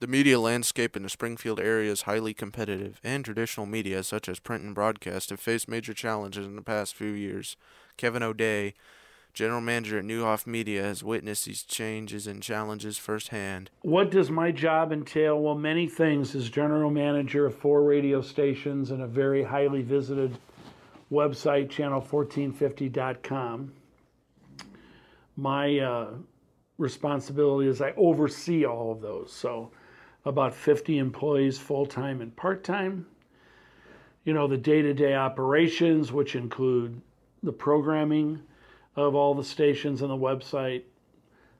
The media landscape in the Springfield area is highly competitive, and traditional media, such as print and broadcast, have faced major challenges in the past few years. Kevin O'Day, general manager at Neuhoff Media, has witnessed these changes and challenges firsthand. What does my job entail? Well, many things as general manager of four radio stations and a very highly visited website, channel1450.com. My uh, responsibility is I oversee all of those. So, about 50 employees full time and part time. You know, the day to day operations, which include the programming of all the stations and the website,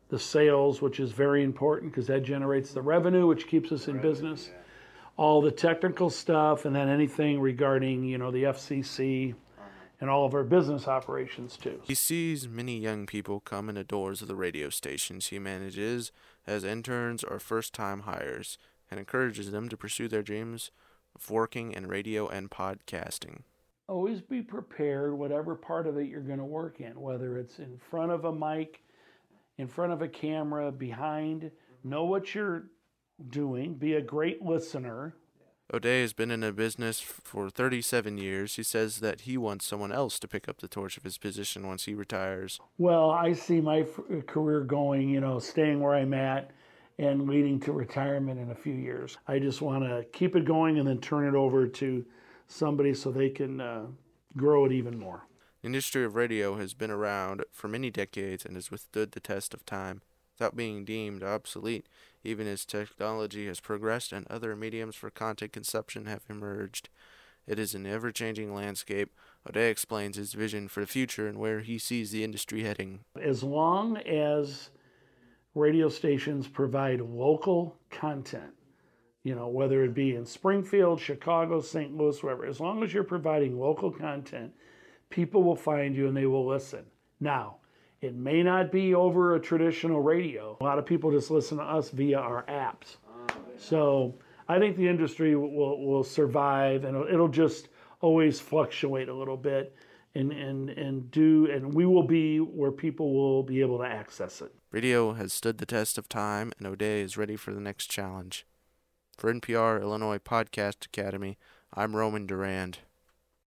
the sales, which is very important because that generates the revenue, which keeps us in business, all the technical stuff, and then anything regarding, you know, the FCC and all of our business operations too. He sees many young people come in the doors of the radio stations he manages as interns or first time hires and encourages them to pursue their dreams of working in radio and podcasting. Always be prepared, whatever part of it you're going to work in, whether it's in front of a mic, in front of a camera, behind. Know what you're doing. Be a great listener. O'Day has been in a business for 37 years. He says that he wants someone else to pick up the torch of his position once he retires. Well, I see my f- career going, you know, staying where I'm at and leading to retirement in a few years. I just want to keep it going and then turn it over to somebody so they can uh, grow it even more. The industry of radio has been around for many decades and has withstood the test of time without being deemed obsolete, even as technology has progressed and other mediums for content consumption have emerged. It is an ever changing landscape. O'Day explains his vision for the future and where he sees the industry heading. As long as radio stations provide local content, you know, whether it be in Springfield, Chicago, St. Louis, wherever, as long as you're providing local content, people will find you and they will listen. Now, it may not be over a traditional radio. A lot of people just listen to us via our apps. So I think the industry will, will survive and it'll just always fluctuate a little bit and, and, and do, and we will be where people will be able to access it. Radio has stood the test of time, and O'Day is ready for the next challenge. For NPR Illinois Podcast Academy, I'm Roman Durand.